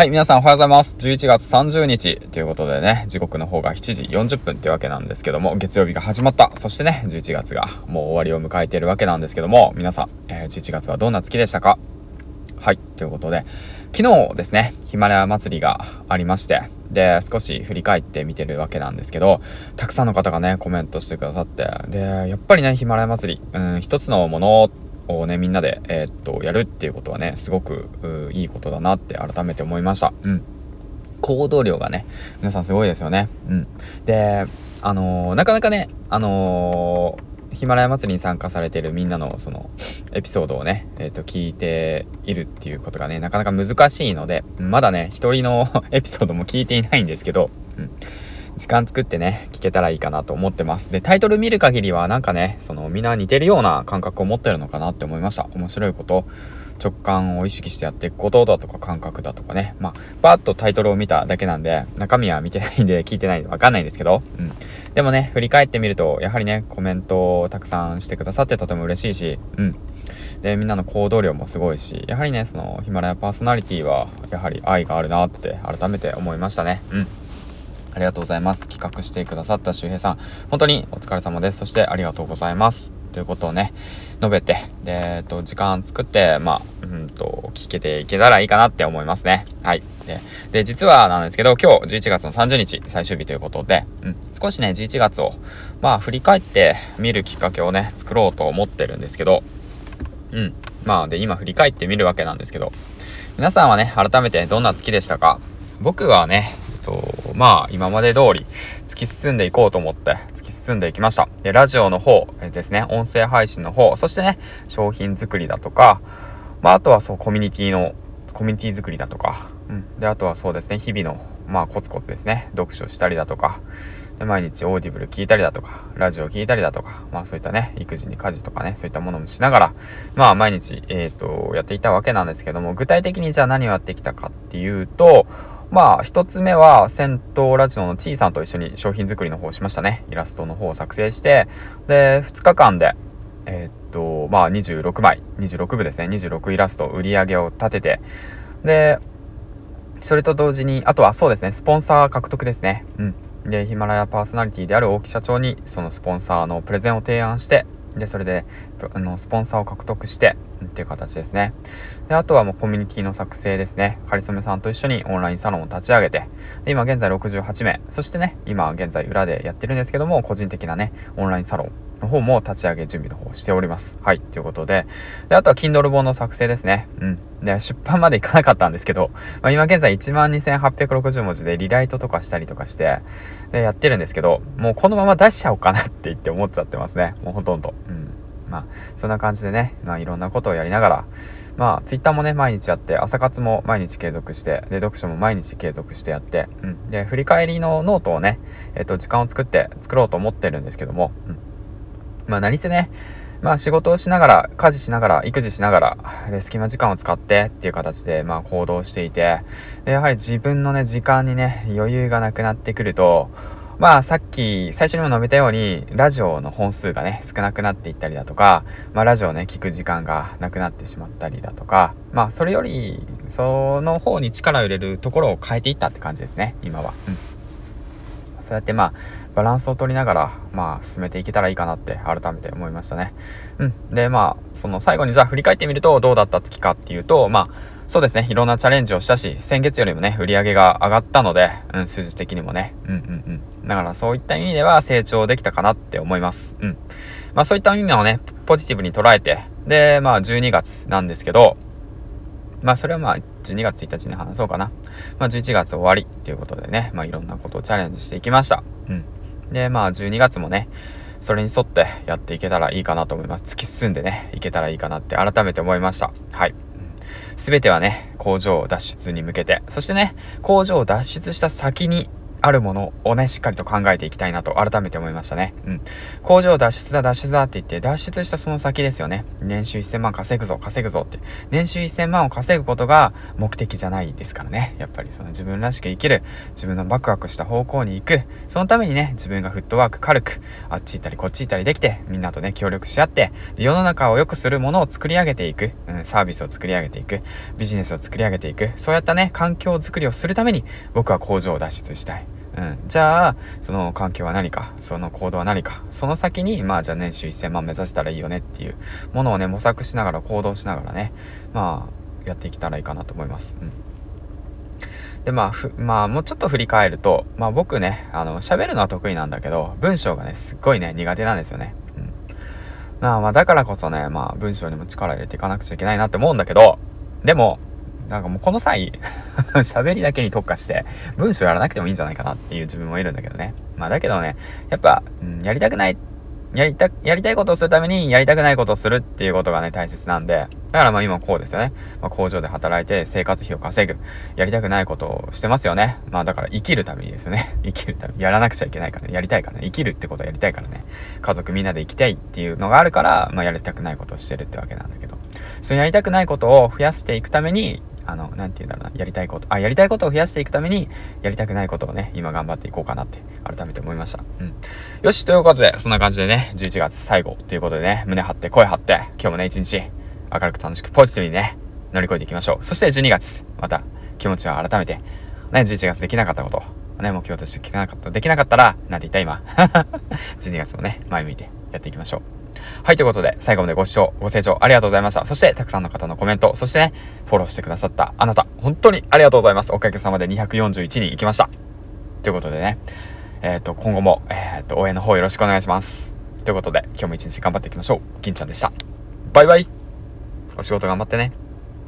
はい、皆さんおはようございます。11月30日ということでね、時刻の方が7時40分ってわけなんですけども、月曜日が始まった。そしてね、11月がもう終わりを迎えているわけなんですけども、皆さん、えー、11月はどんな月でしたか？はい、ということで、昨日ですね、ヒマラヤ祭りがありまして、で、少し振り返って見てるわけなんですけど、たくさんの方がね、コメントしてくださって、で、やっぱりね、ヒマラヤ祭り、うん、一つのものをね、みんなで、えー、っと、やるっていうことはね、すごく、いいことだなって改めて思いました。うん。行動量がね、皆さんすごいですよね。うん。で、あのー、なかなかね、あのー、ヒマラヤ祭りに参加されているみんなのそのエピソードをね、えっ、ー、と、聞いているっていうことがね、なかなか難しいので、まだね、一人の エピソードも聞いていないんですけど、うん。時間作ってね、聞けたらいいかなと思ってます。で、タイトル見る限りはなんかね、そのみんな似てるような感覚を持ってるのかなって思いました。面白いこと、直感を意識してやっていくことだとか感覚だとかね。まあ、バーッとタイトルを見ただけなんで、中身は見てないんで聞いてないんでわかんないんですけど、うん。でもね、振り返ってみると、やはりね、コメントをたくさんしてくださってとても嬉しいし、うん。で、みんなの行動量もすごいし、やはりね、そのヒマラヤパーソナリティは、やはり愛があるなって改めて思いましたね。うん。ありがとうございます。企画してくださった周平さん、本当にお疲れ様です。そしてありがとうございます。ということをね、述べて、で、えっと、時間作って、まあ、うんと、聞けていけたらいいかなって思いますね。はい。で、で、実はなんですけど、今日11月の30日、最終日ということで、うん、少しね、11月を、まあ、振り返って見るきっかけをね、作ろうと思ってるんですけど、うん。まあ、で、今振り返ってみるわけなんですけど、皆さんはね、改めてどんな月でしたか？僕はね、えっと、まあ、今まで通り突き進んでいこうと思って突き進んでいきました。で、ラジオの方ですね、音声配信の方、そしてね、商品作りだとか、まあ、あとはそう、コミュニティの、コミュニティ作りだとか、うん。で、あとはそうですね、日々の、まあ、コツコツですね、読書したりだとか、毎日 Audible 聞いたりだとか、ラジオ聞いたりだとか、まあそういったね、育児に家事とかね、そういったものもしながら、まあ毎日、えっ、ー、と、やっていたわけなんですけども、具体的にじゃあ何をやってきたかっていうと、まあ、一つ目は、戦闘ラジオのちいさんと一緒に商品作りの方をしましたね。イラストの方を作成して、で、2日間で、えー、っと、まあ、26枚、26部ですね。26イラスト、売り上げを立てて、で、それと同時に、あとはそうですね、スポンサー獲得ですね。うん。で、ヒマラヤパーソナリティである大木社長に、そのスポンサーのプレゼンを提案して、で、それで、あの、スポンサーを獲得して、っていう形ですね。で、あとはもうコミュニティの作成ですね。かりそめさんと一緒にオンラインサロンを立ち上げて、で、今現在68名、そしてね、今現在裏でやってるんですけども、個人的なね、オンラインサロンの方も立ち上げ準備の方しております。はい。ということで。で、あとは Kindle 本の作成ですね。うん。で、出版までいかなかったんですけど、まあ、今現在12,860文字でリライトとかしたりとかして、で、やってるんですけど、もうこのまま出しちゃおうかなって言って思っちゃってますね。もうほとんど。うん。まあ、そんな感じでね、まあ、いろんなことをやりながら、まあ、ツイッターもね、毎日やって、朝活も毎日継続して、で、読書も毎日継続してやって、うん。で、振り返りのノートをね、えっ、と、時間を作って、作ろうと思ってるんですけども、うん。まあ、何せね、まあ仕事をしながら、家事しながら、育児しながら、で、隙間時間を使ってっていう形で、まあ行動していて、で、やはり自分のね、時間にね、余裕がなくなってくると、まあさっき最初にも述べたように、ラジオの本数がね、少なくなっていったりだとか、まあラジオね、聞く時間がなくなってしまったりだとか、まあそれより、その方に力を入れるところを変えていったって感じですね、今は。うん。そうやってまあ、バランスを取りながら、まあ、進めていけたらいいかなって改めて思いましたね。うん。で、まあ、その最後にじゃあ振り返ってみるとどうだった月かっていうと、まあ、そうですね。いろんなチャレンジをしたし、先月よりもね、売り上げが上がったので、うん、数字的にもね。うんうんうん。だからそういった意味では成長できたかなって思います。うん。まあそういった意味をね、ポジティブに捉えて、で、まあ12月なんですけど、まあそれはまあ12月1日に話そうかな。まあ11月終わりっていうことでね、まあいろんなことをチャレンジしていきました。うん。で、まあ12月もね、それに沿ってやっていけたらいいかなと思います。突き進んでね、いけたらいいかなって改めて思いました。はい。全てはね、工場脱出に向けて、そしてね、工場を脱出した先に、あるものをね、しっかりと考えていきたいなと改めて思いましたね。うん。工場脱出だ脱出だって言って脱出したその先ですよね。年収1000万稼ぐぞ稼ぐぞって。年収1000万を稼ぐことが目的じゃないですからね。やっぱりその自分らしく生きる、自分のワクワクした方向に行く。そのためにね、自分がフットワーク軽く、あっち行ったりこっち行ったりできて、みんなとね、協力し合って、世の中を良くするものを作り上げていく。うん、サービスを作り上げていく。ビジネスを作り上げていく。そうやったね、環境づくりをするために、僕は工場を脱出したい。うん。じゃあ、その環境は何か、その行動は何か、その先に、まあじゃあ年収1000万目指せたらいいよねっていうものをね、模索しながら行動しながらね、まあ、やっていけたらいいかなと思います。うん。で、まあ、ふ、まあ、もうちょっと振り返ると、まあ僕ね、あの、喋るのは得意なんだけど、文章がね、すっごいね、苦手なんですよね。うん。まあまあ、だからこそね、まあ、文章にも力入れていかなくちゃいけないなって思うんだけど、でも、なんかもうこの際 喋りだけに特化して、文章やらなくてもいいんじゃないかなっていう自分もいるんだけどね。まあだけどね、やっぱ、うん、やりたくない、やりた、やりたいことをするためにやりたくないことをするっていうことがね、大切なんで、だからまあ今こうですよね。まあ、工場で働いて生活費を稼ぐ。やりたくないことをしてますよね。まあだから生きるためにですよね。生きるために。やらなくちゃいけないからね。やりたいからね。生きるってことはやりたいからね。家族みんなで生きたいっていうのがあるから、まあやりたくないことをしてるってわけなんだけど。そのやりたくないことを増やしていくために、あの、なんて言うんだろうな、やりたいこと、あ、やりたいことを増やしていくために、やりたくないことをね、今頑張っていこうかなって、改めて思いました。うん。よし、ということで、そんな感じでね、11月最後ということでね、胸張って声張って、今日もね、一日、明るく楽しくポジティブにね、乗り越えていきましょう。そして12月、また、気持ちを改めて、ね、11月できなかったこと、ね、目標としてできなかった、できなかったら、なんて言った今？12月もね、前向いてやっていきましょう。はい、ということで、最後までご視聴、ご清聴ありがとうございました。そして、たくさんの方のコメント、そしてね、フォローしてくださったあなた、本当にありがとうございます。おかげさまで241人行きました。ということでね、えっ、ー、と、今後も、えっ、ー、と、応援の方よろしくお願いします。ということで、今日も一日頑張っていきましょう。銀ちゃんでした。バイバイお仕事頑張ってね。